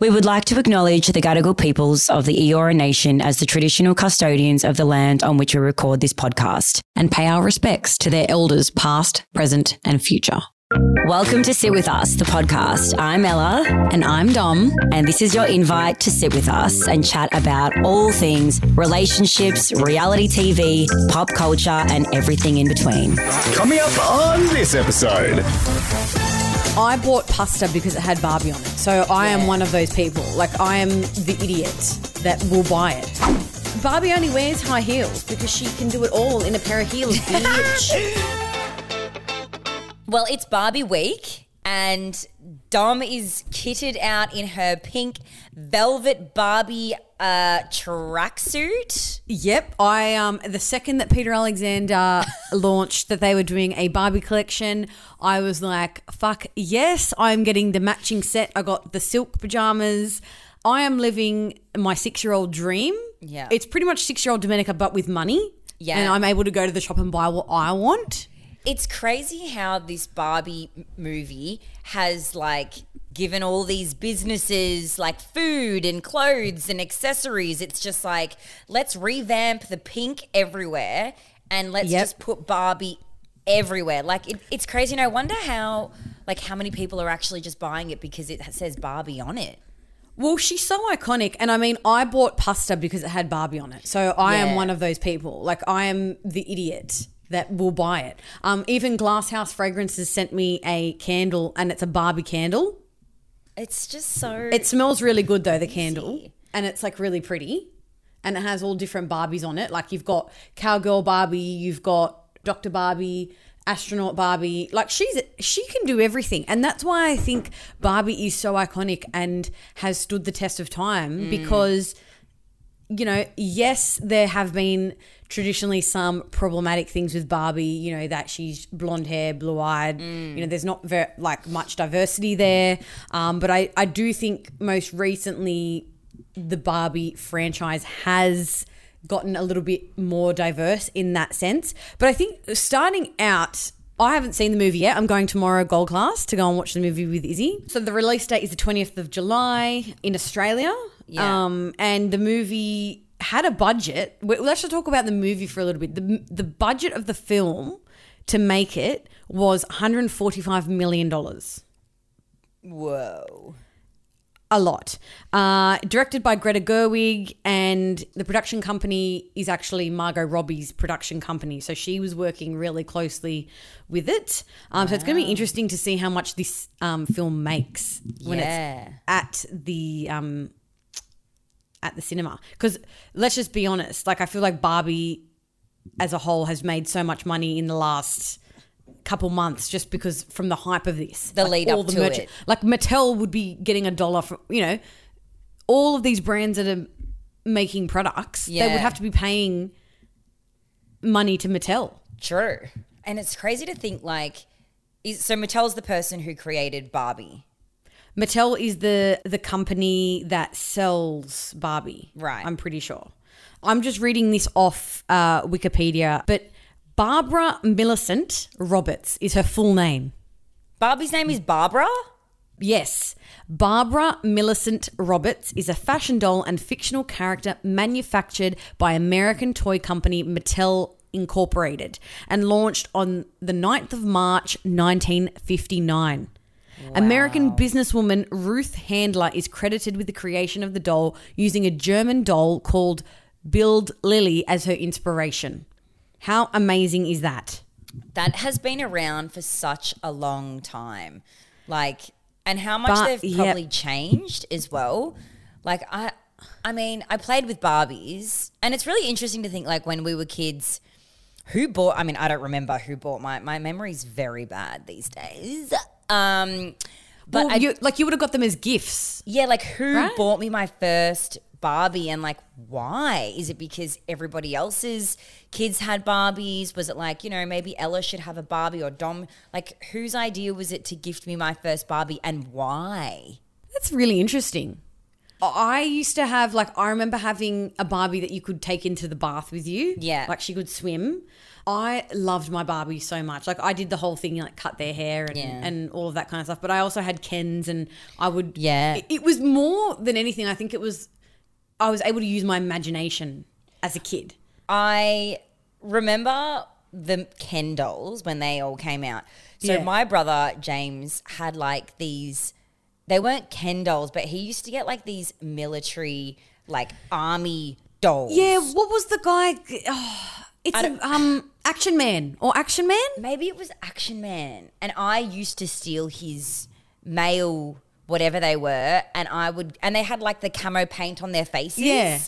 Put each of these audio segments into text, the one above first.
We would like to acknowledge the Gadigal peoples of the Eora Nation as the traditional custodians of the land on which we record this podcast and pay our respects to their elders past, present, and future. Welcome to Sit With Us, the podcast. I'm Ella. And I'm Dom. And this is your invite to sit with us and chat about all things relationships, reality TV, pop culture, and everything in between. Coming up on this episode. I bought pasta because it had Barbie on it. So I am one of those people. Like, I am the idiot that will buy it. Barbie only wears high heels because she can do it all in a pair of heels, bitch. Well, it's Barbie week, and Dom is kitted out in her pink velvet Barbie uh, tracksuit. Yep, I um the second that Peter Alexander launched that they were doing a Barbie collection, I was like, "Fuck yes, I'm getting the matching set." I got the silk pajamas. I am living my six-year-old dream. Yeah. it's pretty much six-year-old Domenica, but with money. Yeah. and I'm able to go to the shop and buy what I want. It's crazy how this Barbie movie has like given all these businesses like food and clothes and accessories. It's just like, let's revamp the pink everywhere and let's Yep. just put Barbie everywhere. Like it, it's crazy. And I wonder how like how many people are actually just buying it because it says Barbie on it. Well, she's so iconic. And I mean, I bought pasta because it had Barbie on it. So I Yeah. am one of those people. Like, I am the idiot that will buy it. Um, even Glasshouse Fragrances sent me a candle and it's a Barbie candle. It's just so It smells really good though, the candle. And it's like really pretty. And it has all different Barbies on it. Like, you've got Cowgirl Barbie, you've got Dr. Barbie. Astronaut Barbie, like she's she can do everything, and that's why I think Barbie is so iconic and has stood the test of time because you know, yes, there have been traditionally some problematic things with Barbie, you know, that she's blonde hair, blue eyed, you know, there's not very like much diversity there. Um, but I, I do think most recently the Barbie franchise has gotten a little bit more diverse in that sense. But I think starting out I haven't seen the movie yet. I'm going tomorrow gold class to go and watch the movie with Izzy. So the release date is the 20th of July in Australia. Yeah. Um, and the movie had a budget. Let's just talk about the movie for a little bit. The, the budget of the film to make it was 145 million dollars. whoa. A lot. Uh, directed by Greta Gerwig, and the production company is actually Margot Robbie's production company. So she was working really closely with it. Um, So it's going to be interesting to see how much this um, film makes when Yeah. it's at the um, at the cinema. Because let's just be honest, like I feel like Barbie as a whole has made so much money in the last couple months just because from the hype of this. The lead up to it. Like Mattel would be getting a dollar from, you know, all of these brands that are making products, they would have to be paying money to Mattel. True. And it's crazy to think like is, so Mattel's the person who created Barbie. Mattel is the the company that sells Barbie. Right. I'm pretty sure. I'm just reading this off uh, Wikipedia, but Barbara Millicent Roberts is her full name. Barbie's name is Barbara? Yes. Barbara Millicent Roberts is a fashion doll and fictional character manufactured by American toy company Mattel Incorporated and launched on the 9th of March 1959. American businesswoman Ruth Handler is credited with the creation of the doll using a German doll called Bild Lilli as her inspiration. How amazing is that? That has been around for such a long time. Like and how much But- they've yep. probably changed as well. Like I I mean, I played with Barbies and it's really interesting to think like when we were kids who bought I mean, I don't remember who bought my my memory's very bad these days. Um but Well, I, you, like you would have got them as gifts. Yeah, like who Right? bought me my first Barbie and like why? Is it because everybody else's kids had Barbies? Was it like, you know, maybe Ella should have a Barbie or Dom? Like whose idea was it to gift me my first Barbie and why? That's really interesting. I used to have like I remember having a Barbie that you could take into the bath with you. Yeah. Like she could swim. I loved my Barbie so much. Like I did the whole thing, like cut their hair and, Yeah. and all of that kind of stuff. But I also had Kens and I would Yeah. It, it was more than anything, I think it was I was able to use my imagination as a kid. I remember the Ken dolls when they all came out. So Yeah. my brother James had like these. They weren't Ken dolls, but he used to get like these military, like army dolls. Yeah, what was the guy? Oh, it's a, um Action Man or Action Man. maybe it was Action Man, and I used to steal his male whatever they were, and I would, and they had like the camo paint on their faces. Yeah.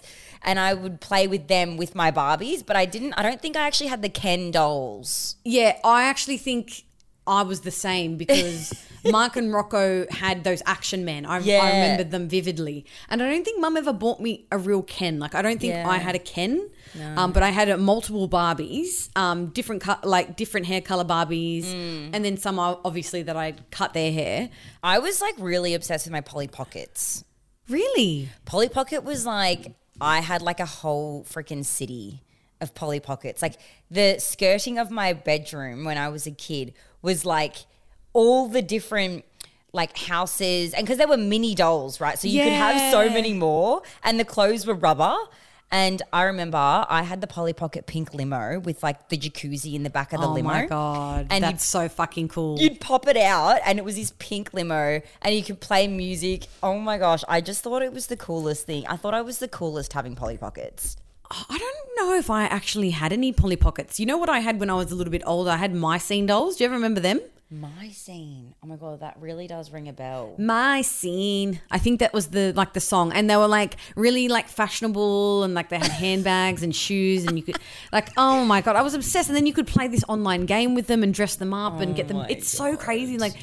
And I would play with them with my Barbies, but I didn't. I don't think I actually had the Ken dolls. Yeah, I actually think I was the same because Mark and Rocco had those action men. I, Yeah. I remember them vividly. And I don't think mum ever bought me a real Ken. Like, I don't think Yeah. I had a Ken. Um, but I had uh, multiple Barbies, um, different co- like different hair color Barbies, Mm. and then some obviously that I cut their hair. I was like really obsessed with my Polly Pockets. Really? Polly Pocket was like I had like a whole freaking city of Polly Pockets. Like the skirting of my bedroom when I was a kid was like all the different like houses and because they were mini dolls, right? So you could have so many more and the clothes were rubber. And I remember I had the Polly Pocket pink limo with like the jacuzzi in the back of the oh limo. Oh my god, And that's so fucking cool. You'd pop it out, and it was this pink limo, and you could play music. Oh my gosh, I just thought it was the coolest thing. I thought I was the coolest having Polly Pockets. I don't know if I actually had any Polly Pockets. You know what I had when I was a little bit older? I had My Scene dolls. Do you ever remember them? My scene. Oh my god, that really does ring a bell. My scene. I think that was the like the song, and they were like really like fashionable, and like they had handbags and shoes, and you could like oh my god, I was obsessed. And then you could play this online game with them and dress them up and get them. my It's so crazy. Like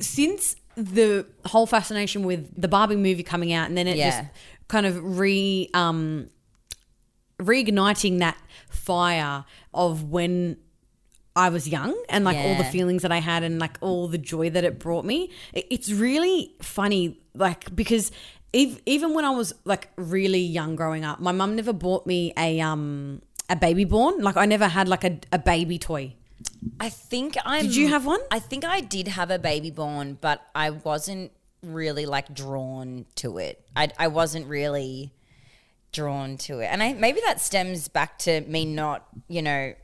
since the whole fascination with the Barbie movie coming out, and then it Yeah. just kind of re um reigniting that fire of when I was young and like all the feelings that I had and like all the joy that it brought me. It's really funny, like because ev- even when I was like really young growing up, my mum never bought me a um a baby born. Like I never had like a, a baby toy. I think I'm. Did you have one? I think I did have a baby born, but I wasn't really like drawn to it. I I wasn't really drawn to it, and I maybe that stems back to me not, you know,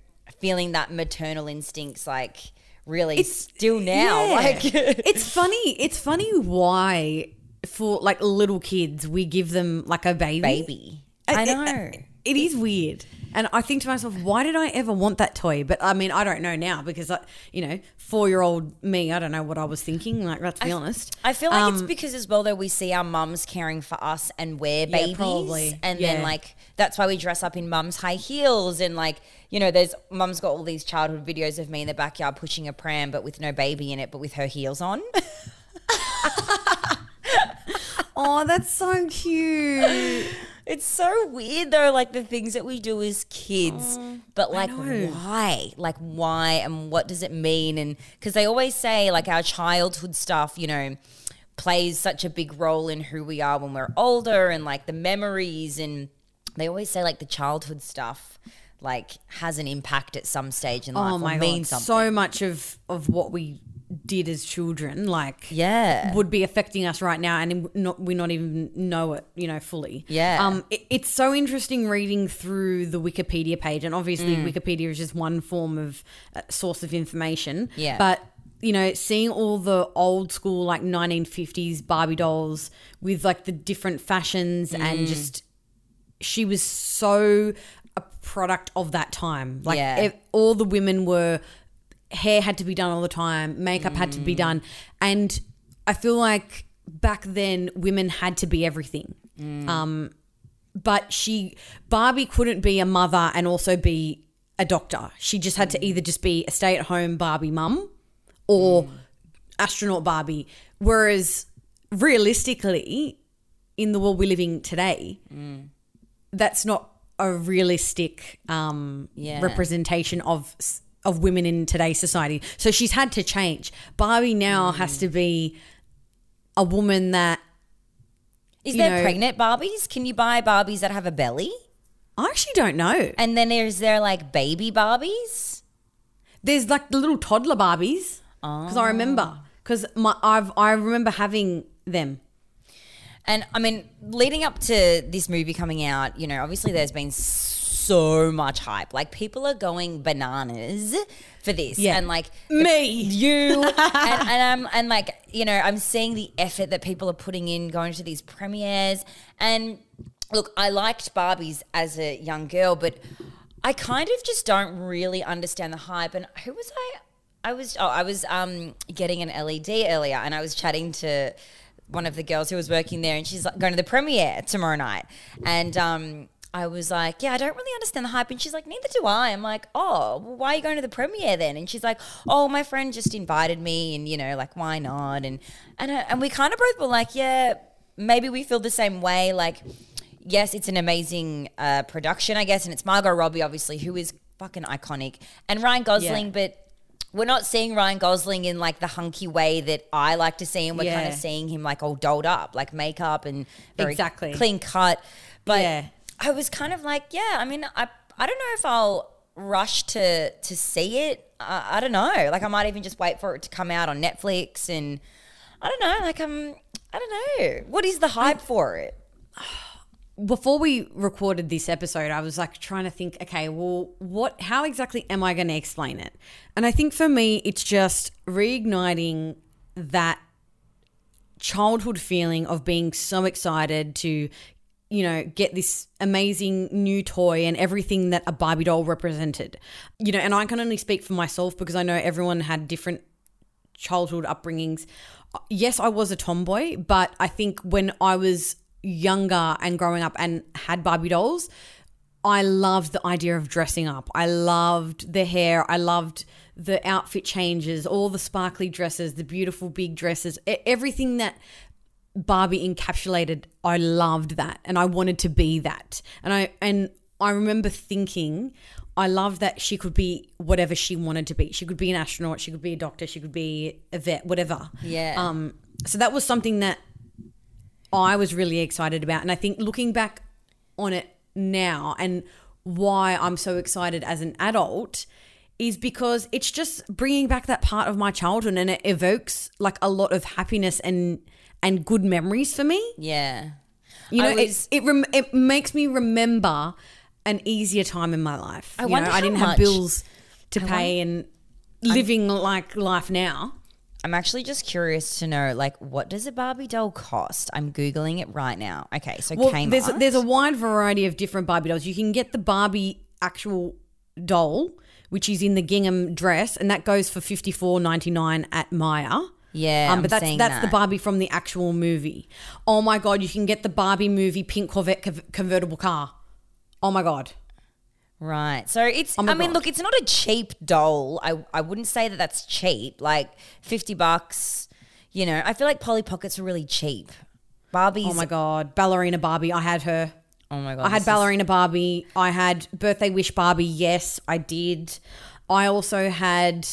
feeling that maternal instincts like really it's, still now. Yeah. Like it's funny. It's funny why for like little kids we give them like a baby. baby. I It- know. it- it is weird. And I think to myself, why did I ever want that toy? But I mean, I don't know now because, I, you know, four year old me, I don't know what I was thinking. Like, let's be honest. I feel like it's Um, because as well though we see our mums caring for us and wear Yeah, babies, probably. and Yeah. then like that's why we dress up in mums high heels and like you know there's mum's got all these childhood videos of me in the backyard pushing a pram but with no baby in it but with her heels on. Oh, that's so cute. It's so weird though, like the things that we do as kids, but like why? Like why and what does it mean? And because they always say like our childhood stuff, you know. plays such a big role in who we are when we're older and like the memories and they always say like the childhood stuff like has an impact at some stage in oh life Oh my means god, something. so much of of what we did as children, like Yeah. would be affecting us right now, and not, we not even know it, you know, fully. Yeah. Um, it, it's so interesting reading through the Wikipedia page, and obviously Mm. Wikipedia is just one form of uh, source of information. Yeah. But you know, seeing all the old school like 1950s Barbie dolls with like the different fashions Mm. and just she was so a product of that time. Like Yeah. all the women were hair had to be done all the time, makeup had to be Mm. done, and I feel like back then women had to be everything. Mm. Um, but she Barbie couldn't be a mother and also be a doctor. She just had to either just be a stay at home Barbie mum or Mm. astronaut Barbie. Whereas realistically, in the world we're living today, that's not a realistic um, Yeah. representation of of women in today's society. So she's had to change. Barbie now hmm. has to be a woman that Is there know- pregnant Barbies? Can you buy Barbies that have a belly? I actually don't know. And then there's there like baby Barbies? There's like the little toddler Barbies ah. because I remember because my I've I remember having them. And I mean, leading up to this movie coming out, you know, obviously there's been so much hype. Like people are going bananas for this, Yeah. and like Me. you, and, and I'm and like you know, I'm seeing the effort that people are putting in going to these premieres. And look, I liked Barbies as a young girl, but I kind of just don't really understand the hype. And who was I? I was oh, I was um getting an LED earlier, and I was chatting to one of the girls who was working there, and she's like going to the premiere tomorrow night, and um. I was like, yeah, I don't really understand the hype. And she's like, neither do I. I'm like, oh, well, why are you going to the premiere then? And she's like, oh, my friend just invited me, and you know, like, why not? And and uh, and we kind of both were like, yeah, maybe we feel the same way. Like, yes, it's an amazing uh, production, I guess, and it's Margot Robbie, obviously, who is fucking iconic, and Ryan Gosling, Yeah. but we're not seeing Ryan Gosling in like the hunky way that I like to see him. We're kind of seeing him like all dolled up, like makeup and very Exactly. clean cut. But Yeah. I was kind of like, yeah, I mean, I I don't know if I'll rush to to see it. I, I don't know. Like I might even just wait for it to come out on Netflix and I don't know. Like I'm I don't know. What is the hype for it? before we recorded this episode, I was like trying to think, okay, well, what, how exactly am I going to explain it? And I think for me, it's just reigniting that childhood feeling of being so excited to, you know, get this amazing new toy and everything that a Barbie doll represented. You know, and I can only speak for myself because I know everyone had different childhood upbringings. Yes, I was a tomboy, but I think when I was younger and growing up and had Barbie dolls, I loved the idea of dressing up. I loved the hair. I loved the outfit changes, all the sparkly dresses, the beautiful big dresses, everything that Barbie encapsulated. I loved that and I wanted to be that. And I and I remember thinking I love that she could be whatever she wanted to be. She could be an astronaut, she could be a doctor, she could be a vet, whatever. Yeah. Um so that was something that I was really excited about. And I think looking back on it now and why I'm so excited as an adult is because it's just bringing back that part of my childhood and it evokes like a lot of happiness and and good memories for me. Yeah. You know, was- it it, rem- it makes me remember an easier time in my life. I you wonder know, I didn't much- have bills to pay and living like life now. I'm actually just curious to know, like, what does a Barbie doll cost? I'm googling it right now. Okay, so Well, Kmart. there's there's a wide variety of different Barbie dolls. You can get the Barbie actual doll, which is in the gingham dress, and that goes for fifty four ninety nine at Myer. Yeah, um, I'm but that's seeing that's the. Barbie from the actual movie. Oh my god, you can get the Barbie movie pink Corvette conv- convertible car. Oh my god. Right. So it's, Oh I mean, God. look, it's not a cheap doll. I, I wouldn't say that that's cheap. Like 50 bucks, you know, I feel like Polly Pockets are really cheap. Barbie's. Oh my god, ballerina Barbie. I had her. Oh my God. I had this is- ballerina Barbie. I had birthday wish Barbie. Yes, I did. I also had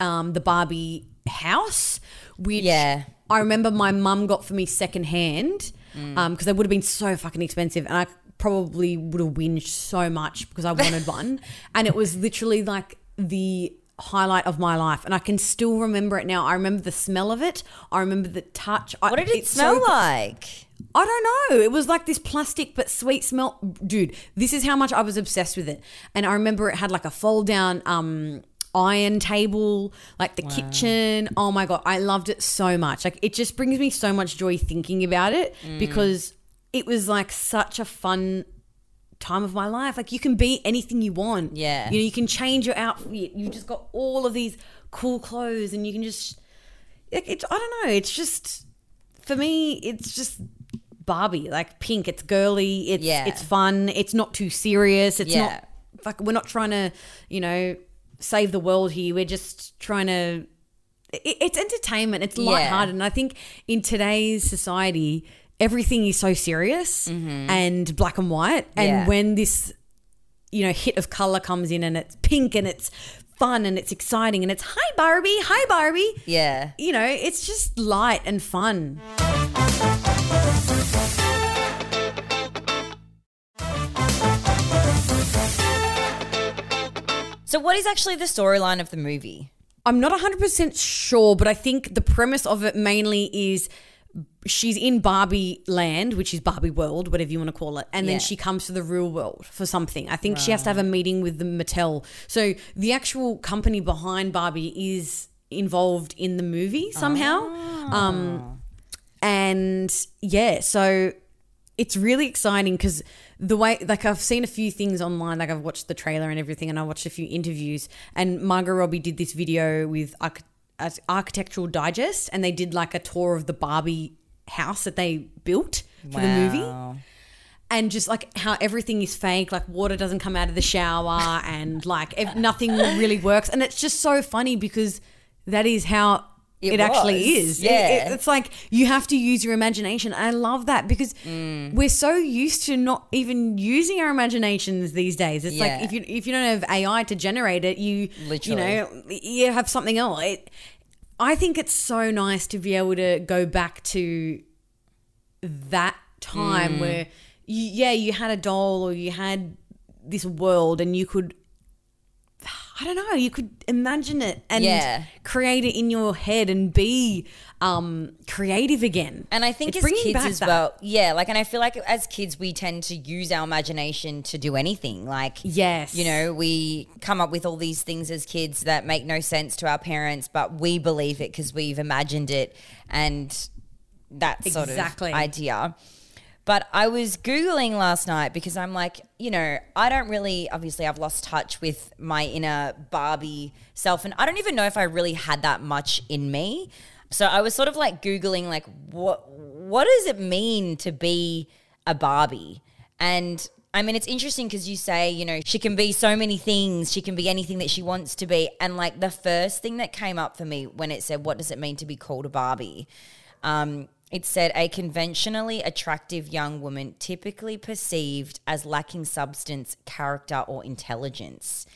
um, the Barbie house, which Yeah. I remember my mum got for me secondhand Mm. because they would have been so fucking expensive, and I probably would have whinged so much because I wanted one, and it was literally like the highlight of my life and I can still remember it now. I remember the smell of it. I remember the touch. I- What did it it's smell so- like? I don't know. It was like this plastic but sweet smell. Dude, this is how much I was obsessed with it. And I remember it had like a fold down um iron table, like the kitchen. Oh my god, I loved it so much. Like it just brings me so much joy thinking about it Mm. because it was like such a fun time of my life. Like you can be anything you want. Yeah. You know, you can change your outfit. You've just got all of these cool clothes and you can just it's I don't know, it's just for me it's just Barbie, like pink. It's girly. It's Yeah. it's fun. It's not too serious. It's Yeah. not like we're not trying to, you know, save the world here. We're just trying to. It, it's entertainment. It's Yeah. lighthearted, and I think in today's society, everything is so serious and black and white. And Mm-hmm. Yeah. when this, you know, hit of color comes in, and it's pink and it's fun and it's exciting and it's hi Barbie, hi Barbie. Yeah. You know, it's just light and fun. So, what is actually the storyline of the movie? I'm not 100% sure, but I think the premise of it mainly is she's in Barbie land, which is Barbie world, whatever you want to call it. And Yeah. then she comes to the real world for something. I think she has to have a meeting with the Mattel. So the actual company behind Barbie is involved in the movie somehow. Um, and yeah, so it's really exciting because the way like I've seen a few things online, like I've watched the trailer and everything, and I watched a few interviews. And Margot Robbie did this video with Arch- Architectural Digest, and they did like a tour of the Barbie house that they built for the movie Wow. and just like how everything is fake, like water doesn't come out of the shower, and like nothing really works. And it's just so funny because that is how it, It actually is. It- yeah. it- it's like you have to use your imagination. I love that because Mm. we're so used to not even using our imaginations these days. It's Yeah. like if you if you don't have AI to generate it, you Literally. you know you have something else. It, I think it's so nice to be able to go back to that time Mm. where you, yeah you had a doll or you had this world and you could I don't know you could imagine it and Yeah. create it in your head and be um creative again And I think It's as kids as that. well, yeah, like, and I feel like as kids, we tend to use our imagination to do anything. Like, Yes. you know, we come up with all these things as kids that make no sense to our parents, but we believe it because we've imagined it and that sort Exactly. of idea. But I was Googling last night because I'm like, you know, I don't really, obviously, I've lost touch with my inner Barbie self. And I don't even know if I really had that much in me. So I was sort of like Googling, like, what, what does it mean to be a Barbie? And I mean, it's interesting because you say, you know, she can be so many things. She can be anything that she wants to be. And like the first thing that came up for me when it said, what does it mean to be called a Barbie? Um, it said a conventionally attractive young woman typically perceived as lacking substance, character, or intelligence.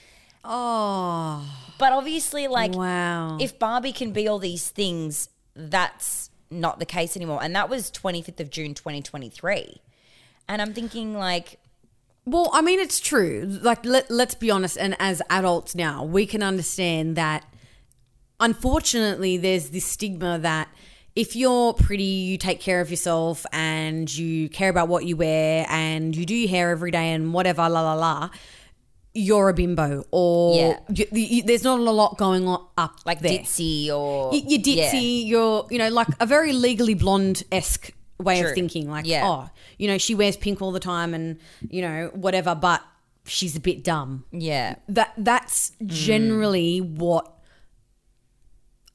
oh But obviously, like, wow if Barbie can be all these things, that's not the case anymore. And that was 25th of June, 2023. And I'm thinking, like, Well, I mean, it's true. Like, let, let's be honest. And as adults now, we can understand that unfortunately, there's this stigma that if you're pretty, you take care of yourself and you care about what you wear and you do your hair every day and whatever, la la la, you're a bimbo or Yeah. you, you, there's not a lot going on up like there. ditzy or. Y- You're Yeah. ditzy. You're, you know, like a very legally blonde esque way True. of thinking. Like, Yeah. oh, you know, she wears pink all the time and, you know, whatever, but she's a bit dumb. Yeah. That That's mm. generally what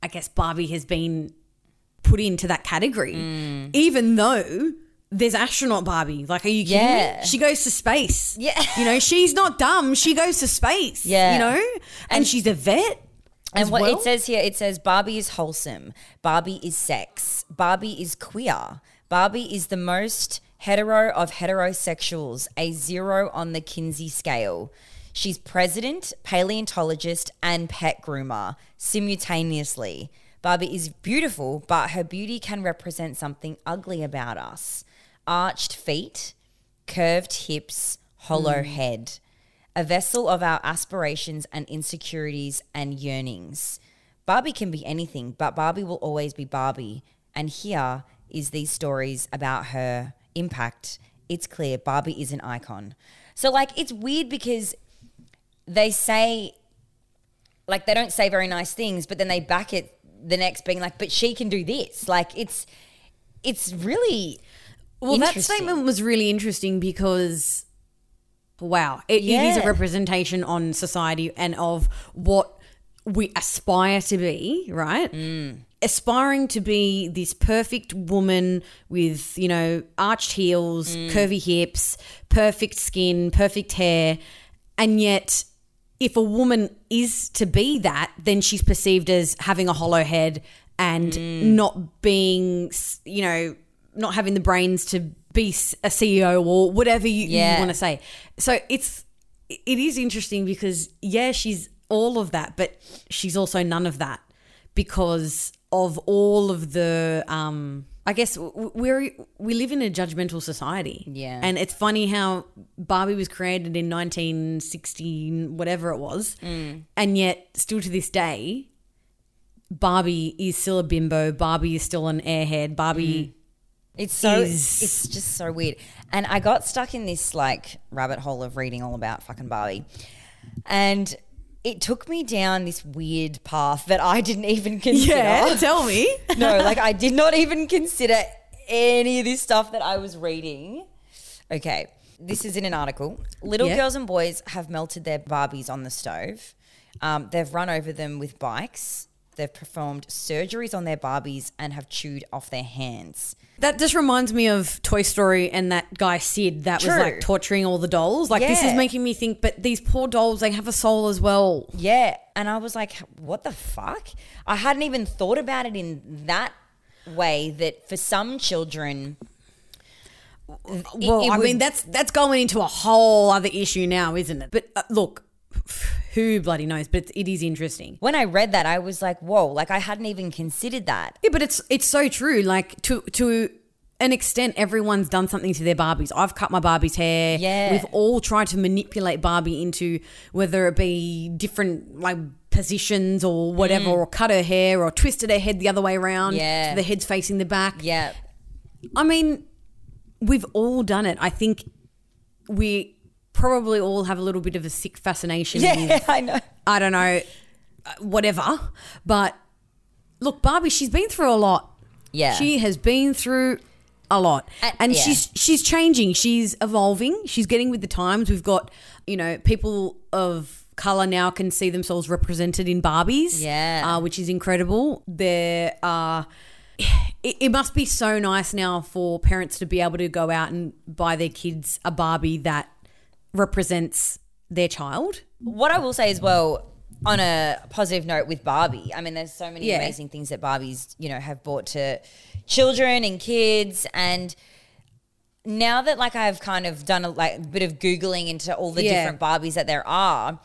I guess Barbie has been put into that category. Mm. Even though there's astronaut Barbie. Like, are you kidding Yeah. me? She goes to space. Yeah. You know, she's not dumb. She goes to space. Yeah. You know? And, she's a vet. And as what well. it says here, it says Barbie is wholesome. Barbie is sex. Barbie is queer. Barbie is the most hetero of heterosexuals, a zero on the Kinsey scale. She's president, paleontologist, and pet groomer simultaneously. Barbie is beautiful, but her beauty can represent something ugly about us arched feet, curved hips, hollow hmm. head a vessel of our aspirations and insecurities and yearnings. Barbie can be anything, but Barbie will always be Barbie. And here is these stories about her impact. It's clear Barbie is an icon. So like it's weird because they say like they don't say very nice things, but then they back it the next being like, but she can do this. Like it's it's really Well, that statement was really interesting because, wow, it, it is a representation on society and of what we aspire to be, right? Mm. Aspiring to be this perfect woman with, you know, arched heels, Mm. curvy hips, perfect skin, perfect hair. And yet, if a woman is to be that, then she's perceived as having a hollow head and Mm. not being, you know, not having the brains to be a CEO or whatever you, Yeah. want to say. So it's it is interesting because yeah, she's all of that, but she's also none of that because of all of the um I guess we're we live in a judgmental society. Yeah. and it's funny how Barbie was created in 1916, whatever it was, Mm. and yet still to this day, Barbie is still a bimbo. Barbie is still an airhead. Barbie. It's so is- it's just so weird. And I got stuck in this like rabbit hole of reading all about fucking Barbie. And it took me down this weird path that I didn't even consider. Yeah, tell me. no, like I did not even consider any of this stuff that I was reading. Okay, this is in an article. Little Yeah. girls and boys have melted their Barbies on the stove. Um, they've run over them with bikes. They've performed surgeries on their Barbies and have chewed off their hands. That just reminds me of Toy Story and that guy Sid that was like torturing all the dolls. Like this is making me think, but these poor dolls, they have a soul as well. Yeah, and I was like, what the fuck? I hadn't even thought about it in that way that for some children it- Well, it I would- mean that's that's going into a whole other issue now, isn't it? But uh, look, who bloody knows? But it is interesting. when I read that, I was like, whoa, like I hadn't even considered that. Yeah, but it's it's so true. Like to to an extent, everyone's done something to their Barbies. I've cut my Barbie's hair. Yeah. we've all tried to manipulate Barbie into whether it be different like positions or whatever, mm. or cut her hair or twisted her head the other way around. Yeah. so the head's facing the back. Yeah. I mean, we've all done it. I think we probably all have a little bit of a sick fascination. with- Yeah, I know. I don't know, uh, whatever. But look, Barbie, she's been through a lot. Yeah. she has been through a lot, And- and yeah. she's she's changing. She's evolving. She's getting with the times. We've got you know people of color now can see themselves represented in Barbies. Yeah. uh, which is incredible. There are. It, it must be so nice now for parents to be able to go out and buy their kids a Barbie that represents their child. What I will say as well, on a positive note with Barbie, I mean, there's so many Yeah. amazing things that Barbies, you know, have brought to children and kids. And now that like I've kind of done a like bit of Googling into all the Yeah. different Barbies that there are,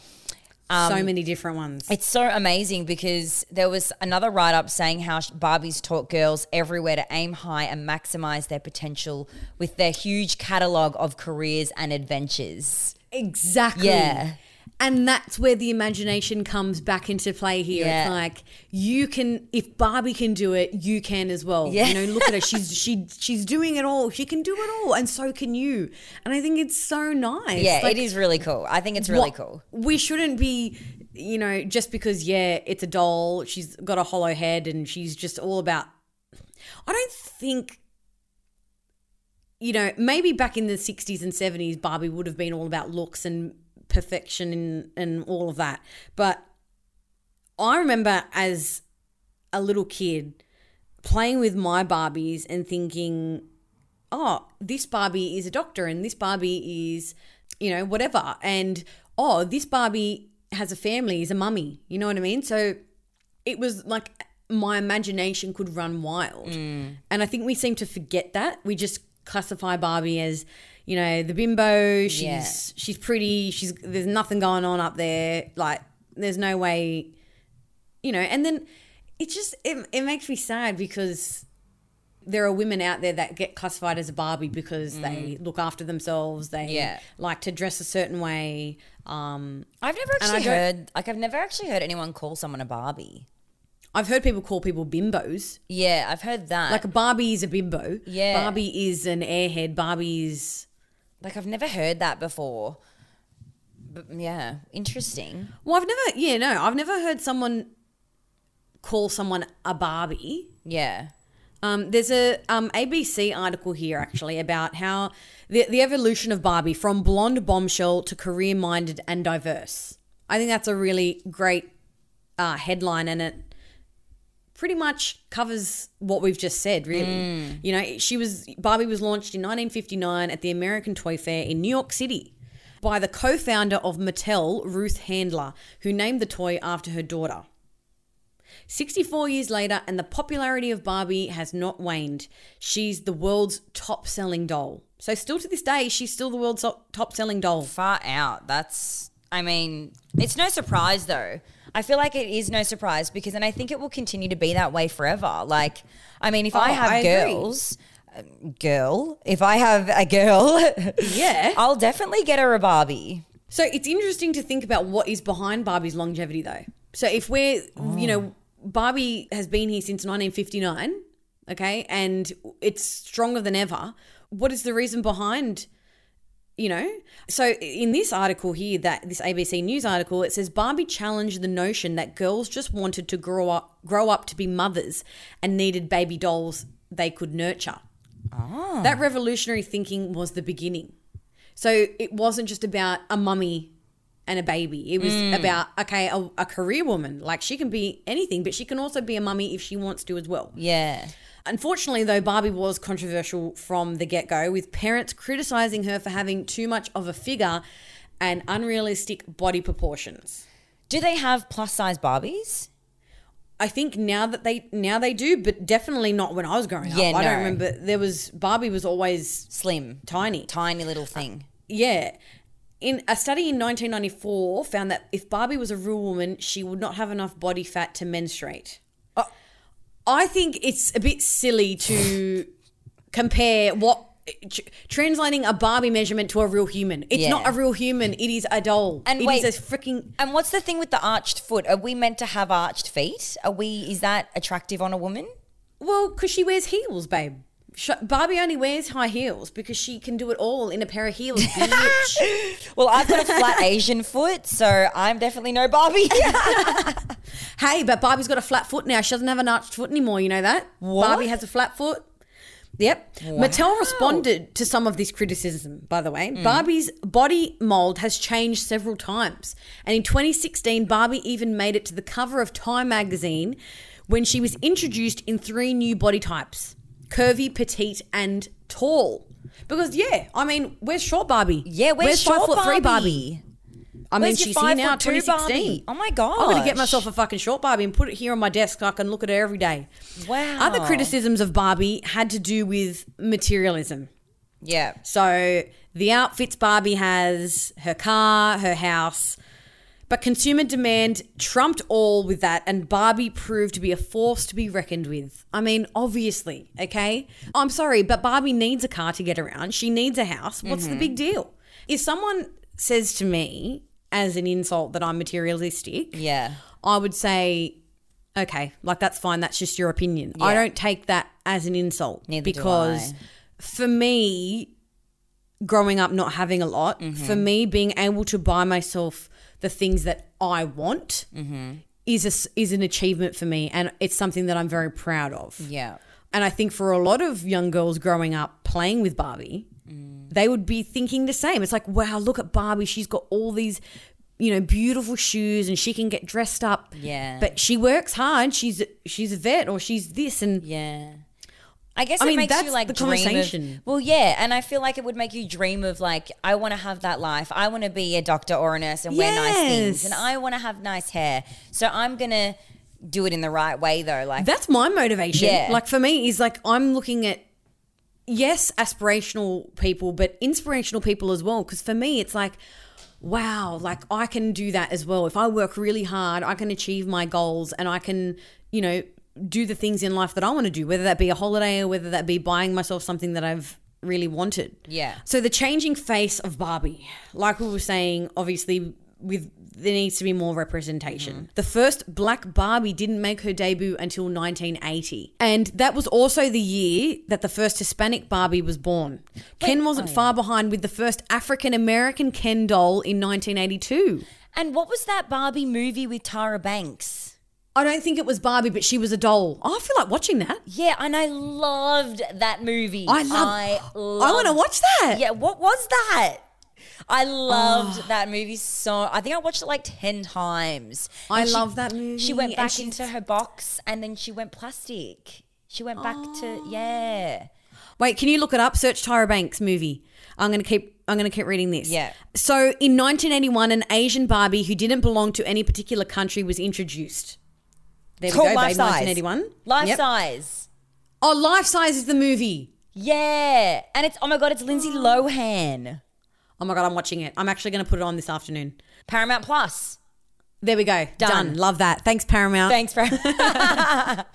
Um, so many different ones. It's so amazing because there was another write up saying how Barbies taught girls everywhere to aim high and maximize their potential with their huge catalog of careers and adventures. Exactly. Yeah. And that's where the imagination comes back into play here. Yeah. It's like you can if Barbie can do it, you can as well. Yeah. You know, look at her. She's she she's doing it all. She can do it all. And so can you. And I think it's so nice. Yeah, Like, it is really cool. I think it's really what- cool. We shouldn't be, you know, just because yeah, it's a doll, she's got a hollow head and she's just all about I don't think you know, maybe back in the 60s and 70s Barbie would have been all about looks and perfection and and all of that. But I remember as a little kid playing with my Barbies and thinking oh, this Barbie is a doctor and this Barbie is, you know, whatever. And oh, this Barbie has a family, is a mummy. You know what I mean? So it was like my imagination could run wild. Mm. And I think we seem to forget that. We just classify Barbie as, you know, the bimbo, she's Yeah. she's pretty, she's there's nothing going on up there. Like there's no way you know, and then it just it, it makes me sad because there are women out there that get classified as a Barbie because they look after themselves. They Mm. Yeah. like to dress a certain way. Um, I've never actually heard like I've never actually heard anyone call someone a Barbie. I've heard people call people bimbos. Yeah, I've heard that. Like a Barbie is a bimbo. Yeah. Barbie is an airhead. Barbie is. like I've never heard that before. But yeah, interesting. Well, I've never. Yeah, no, I've never heard someone call someone a Barbie. Yeah. Um, there's a um, ABC article here actually about how the, the evolution of Barbie from blonde bombshell to career minded and diverse. I think that's a really great uh, headline and it pretty much covers what we've just said, really. Mm. You know, she was Barbie was launched in 1959 at the American Toy Fair in New York City by the co-founder of Mattel, Ruth Handler, who named the toy after her daughter. 64 years later, and the popularity of Barbie has not waned. She's the world's top selling doll. So, still to this day, she's still the world's top selling doll. Far out. That's I mean, it's no surprise though. I feel like it is no surprise because, and I think it will continue to be that way forever. Like, I mean, if I Oh, have I girls, um, girl, if I have a girl, Yeah. I'll definitely get her a Barbie. So it's interesting to think about what is behind Barbie's longevity, though. So if we're, you know, Barbie has been here since 1959, okay, and it's stronger than ever. What is the reason behind? You know, so in this article here, that this ABC News article, it says Barbie challenged the notion that girls just wanted to grow up, grow up to be mothers, and needed baby dolls they could nurture. Ah. That revolutionary thinking was the beginning. So it wasn't just about a mummy and a baby. It was mm. about okay, a, a career woman. Like she can be anything, but she can also be a mummy if she wants to as well. Yeah. Unfortunately, though, Barbie was controversial from the get go, with parents criticizing her for having too much of a figure and unrealistic body proportions. Do they have plus size Barbies? I think now that they now they do, but definitely not when I was growing up. Yeah, up. I don't remember. There was Barbie was always Slim, tiny. tiny little thing. Yeah. In a study in 1994 found that if Barbie was a real woman, she would not have enough body fat to menstruate. Oh. I think it's a bit silly to compare what translating a Barbie measurement to a real human. It's Yeah. not a real human. It is a doll. And It wait- is a freaking And what's the thing with the arched foot? Are we meant to have arched feet? Are we? Is that attractive on a woman? well because she wears heels, babe. Barbie only wears high heels because she can do it all in a pair of heels. Well, I've got a flat Asian foot, so I'm definitely no Barbie. Hey, but Barbie's got a flat foot now. She doesn't have an arched foot anymore. You know that? What? Barbie has a flat foot. Yep. Mattel responded to some of this criticism, by the way. Mm. Barbie's body mold has changed several times. And in 2016, Barbie even made it to the cover of Time magazine when she was introduced in three new body types curvy, petite, and tall. Because, yeah, I mean, where's short Barbie? yeah, where's, five short foot three Barbie? Barbie? I mean, Where's she's five here now, foot two 2016. Oh my god! I'm going to get myself a fucking short Barbie and put it here on my desk so I can look at her every day. Wow. Other criticisms of Barbie had to do with materialism. Yeah. So the outfits Barbie has, her car, her house, but consumer demand trumped all with that, and Barbie proved to be a force to be reckoned with. I mean, obviously, okay? I'm sorry, but Barbie needs a car to get around. She needs a house. What's the big deal? If someone says to me as an insult that I'm materialistic, Yeah. I would say, okay, like that's fine. That's just your opinion. I don't take that as an insult Neither because for me, growing up not having a lot, Mm-hmm. for me being able to buy myself the things that I want Mm-hmm. is a is an achievement for me, and it's something that I'm very proud of. Yeah. And I think for a lot of young girls growing up playing with Barbie, Mm. they would be thinking the same. It's like, wow, look at Barbie. She's got all these, you know, beautiful shoes and she can get dressed up. Yeah. But she works hard. She's she's a vet or she's this and Yeah. I guess I it mean, makes you like the dream conversation. of. Well, yeah, and I feel like it would make you dream of like I want to have that life. I want to be a doctor or a nurse and wear nice things, and I want to have nice hair. So I'm gonna do it in the right way, though. Like that's my motivation. Yeah. Like for me is like I'm looking at yes, aspirational people, but inspirational people as well. Because for me, it's like, wow, like I can do that as well. If I work really hard, I can achieve my goals and I can, you know, do the things in life that I want to do, whether that be a holiday or whether that be buying myself something that I've really wanted. Yeah. So the changing face of Barbie, like we were saying, obviously with there needs to be more representation. Mm-hmm. The first black Barbie didn't make her debut until 1980. And that was also the year that the first Hispanic Barbie was born. Ken wasn't oh, far behind with the first African American Ken doll in 1982. And what was that Barbie movie with Tyra Banks? I don't think it was Barbie, but she was a doll. Oh, I feel like watching that. Yeah, and I loved that movie. I love- I, I want to watch that. Yeah, what was that? I loved Oh. that movie so. I think I watched it like ten times. I And love that movie, She went back into her box, and then she went plastic. She went back Oh. to ah. yeah. Wait, can you look it up? Search Tyra Banks movie. I'm gonna keep. I'm gonna keep reading this. Yeah. So in 1981, an Asian Barbie who didn't belong to any particular country was introduced. There It's we go, called babe. Life Size. 1981. Life Yep. size. Oh, Life Size is the movie. Yeah, and it's oh my god, it's Lindsay Lohan. Oh my god, I'm watching it. I'm actually gonna put it on this afternoon. Paramount Plus. There we go. Done. Done. Love that. Thanks, Paramount. Thanks, for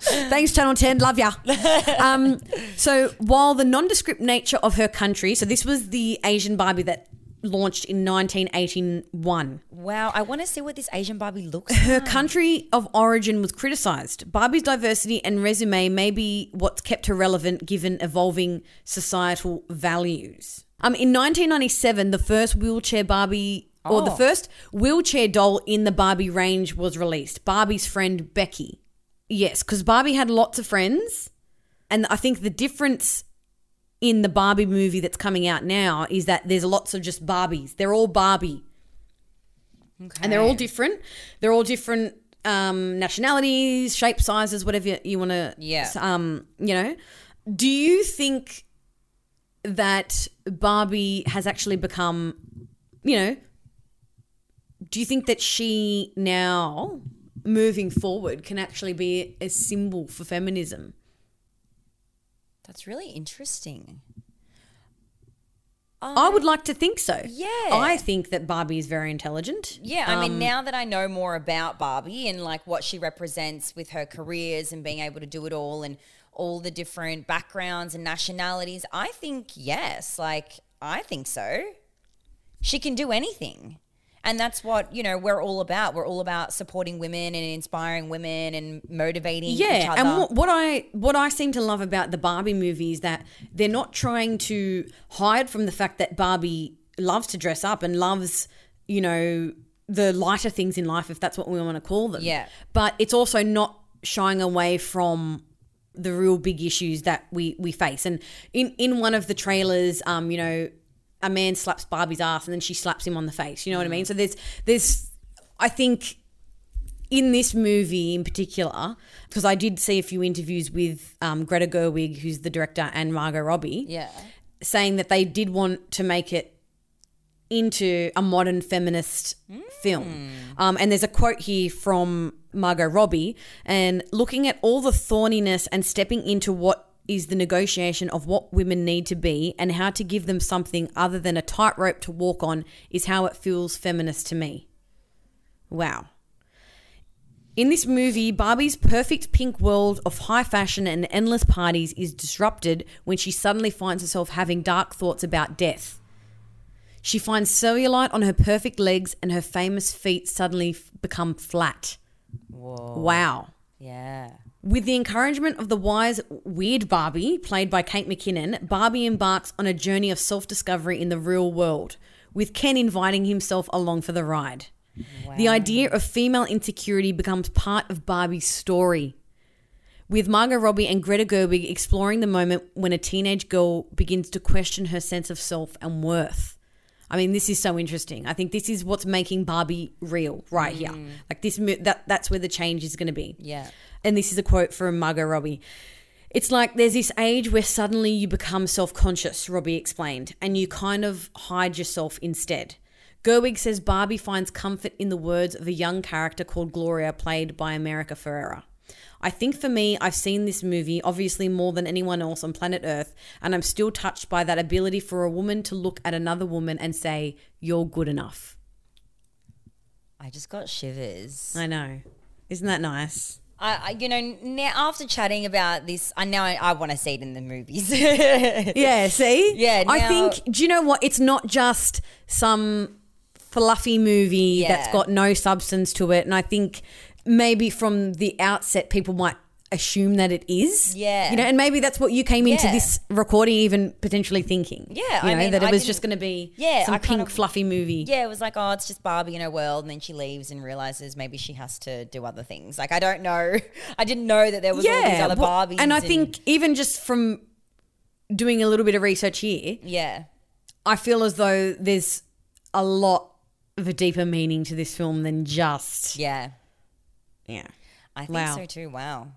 Thanks, Channel 10. Love ya. um, so, while the nondescript nature of her country, so this was the Asian Barbie that launched in 1981. Wow, I want to see what this Asian Barbie looks like. Her like. country of origin was criticized. Barbie's diversity and resume may be what's kept her relevant given evolving societal values. Um, in 1997, the first wheelchair Barbie, or the Oh. first wheelchair doll in the Barbie range was released. Barbie's friend Becky. Yes, because Barbie had lots of friends, and I think the difference in the Barbie movie that's coming out now is that there's lots of just Barbies. They're all Barbie and they're all different. They're all different um, nationalities, shape, sizes, whatever you, you want to. Yeah. Um, you know, do you think that Barbie has actually become, you know, do you think that she now, moving forward, can actually be a symbol for feminism? That's really interesting. I would like to think so. Yeah. I think that Barbie is very intelligent. Yeah, I Um, mean, now that I know more about Barbie and like what she represents with her careers and being able to do it all and all the different backgrounds and nationalities, I think yes. Like, I think so. She can do anything. And that's what, you know, we're all about. We're all about supporting women and inspiring women and motivating each Yeah, other. and what, what I what I seem to love about the Barbie movie is that they're not trying to hide from the fact that Barbie loves to dress up and loves, you know, the lighter things in life, if that's what we want to call them. Yeah. but it's also not shying away from the real big issues that we we face. And in in one of the trailers, um, you know, a man slaps Barbie's ass and then she slaps him on the face. You know what I mean? So there's there's I think in this movie in particular, because I did see a few interviews with um, Greta Gerwig, who's the director, and Margot Robbie, yeah. saying that they did want to make it into a modern feminist film. Um, and there's a quote here from Margot Robbie, and looking at all the thorniness and stepping into what is the negotiation of what women need to be and how to give them something other than a tightrope to walk on is how it feels feminist to me. Wow. In this movie, Barbie's perfect pink world of high fashion and endless parties is disrupted when she suddenly finds herself having dark thoughts about death. She finds cellulite on her perfect legs and her famous feet suddenly f- become flat. Wow. Yeah. With the encouragement of the wise, weird Barbie, played by Kate McKinnon, Barbie embarks on a journey of self discovery in the real world, with Ken inviting himself along for the ride. The idea of female insecurity becomes part of Barbie's story. With Margot Robbie and Greta Gerwig exploring the moment when a teenage girl begins to question her sense of self and worth. I mean, this is so interesting. I think this is what's making Barbie real right here. Mm. Like this, that that's where the change is going to be. Yeah. And this is a quote from Margot Robbie. It's like there's this age where suddenly you become self conscious, Robbie explained, and you kind of hide yourself instead. Gerwig says Barbie finds comfort in the words of a young character called Gloria, played by America Ferrera. I think for me, I've seen this movie obviously more than anyone else on planet Earth, and I'm still touched by that ability for a woman to look at another woman and say, You're good enough. I just got shivers. I know. Isn't that nice? I, I you know, now after chatting about this, I now I, I want to see it in the movies. Yeah, see? Yeah, I think, do you know what? It's not just some fluffy movie Yeah. that's got no substance to it. And I think maybe from the outset, people might assume that it is. Yeah. You know, and maybe that's what you came into Yeah. this recording even potentially thinking. Yeah, You I know, mean, that it I was just going to be Yeah, some I kind pink of- fluffy movie. yeah, it was like, oh, it's just Barbie in her world, and then she leaves and realizes maybe she has to do other things. Like I don't know, I didn't know that there was all these other well, Barbies. and I think even just from doing a little bit of research here, yeah, I feel as though there's a lot of a deeper meaning to this film than just yeah, yeah. I think Wow. so too. Wow.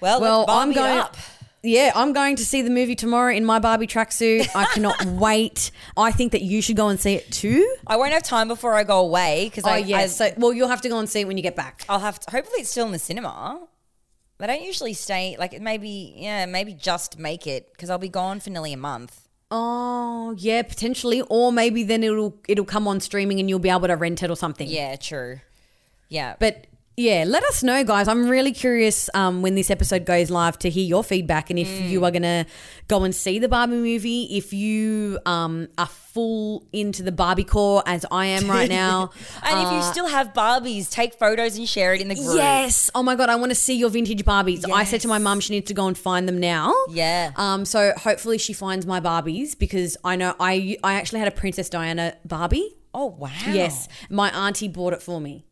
Well, Well, I'm going. up. Yeah, I'm going to see the movie tomorrow in my Barbie tracksuit. I cannot wait. I think that you should go and see it too. I won't have time before I go away because Oh I, yeah. I, so well, you'll have to go and see it when you get back. I'll have to. Hopefully, it's still in the cinema. They don't usually stay. Like maybe, yeah, maybe just make it because I'll be gone for nearly a month. Oh yeah, potentially, or maybe then it'll it'll come on streaming and you'll be able to rent it or something. Yeah, true. Yeah. But yeah, let us know, guys. I'm really curious um, when this episode goes live to hear your feedback and if Mm. you are going to go and see the Barbie movie, if you um, are full into the Barbie core as I am right now. And if you Uh, still have Barbies, take photos and share it in the group. Yes. Oh my god, I want to see your vintage Barbies. I said to my mum she needs to go and find them now. Yeah. Um. So hopefully she finds my Barbies because I know I I actually had a Princess Diana Barbie. Oh wow. Yes, my auntie bought it for me.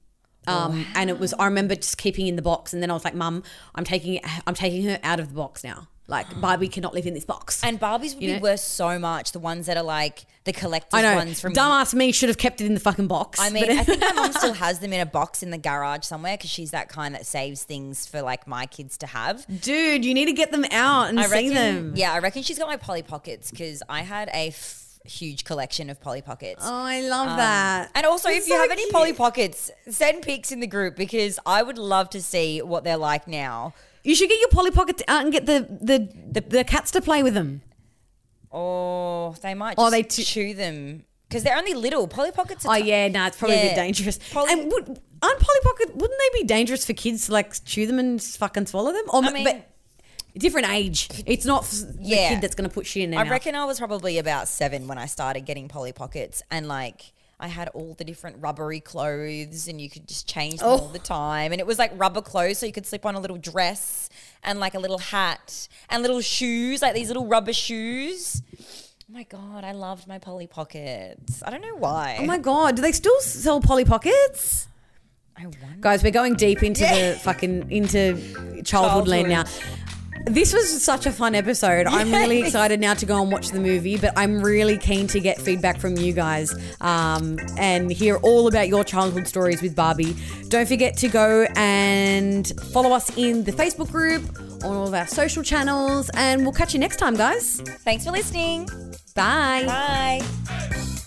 Um, and it was I remember just keeping in the box, and then I was like, "Mum, I'm taking it, I'm taking her out of the box now. Like Barbie cannot live in this box." And Barbies would You be know? worth so much. The ones that are like the collector's I know, ones from. dumbass me should have kept it in the fucking box. I mean, I think my mom still has them in a box in the garage somewhere because she's that kind that saves things for like my kids to have. dude, you need to get them out and I see reckon, them. Yeah, I reckon she's got my Polly Pockets because I had a f- huge collection of Polly Pockets. Oh, I love um, that. And also, if you so have any. Polly Pockets, send pics in the group because I would love to see what they're like now. You should get your Polly Pockets out and get the the the, the cats to play with them. Or they might Or just they t- chew them because they're only little. Polly Pockets are Oh ti- yeah, no, it's probably a bit dangerous. Polly- and would, aren't Polly Pocket? Wouldn't they be dangerous for kids to like chew them and fucking swallow them? Or I mean- but different age. It's not f- the kid that's going to put shit in there. I now. reckon I was probably about seven when I started getting Polly Pockets, and like I had all the different rubbery clothes, and you could just change them Oh. all the oh. time. And it was like rubber clothes, so you could slip on a little dress and like a little hat and little shoes, like these little rubber shoes. Oh my god, I loved my Polly Pockets. I don't know why. Oh my god, do they still sell Polly Pockets? I wonder. Guys, we're going deep into the fucking into childhood, land now. This was such a fun episode. I'm really excited now to go and watch the movie, but I'm really keen to get feedback from you guys um, and hear all about your childhood stories with Barbie. Don't forget to go and follow us in the Facebook group, on all of our social channels, and we'll catch you next time, guys. Thanks for listening. Bye. Bye.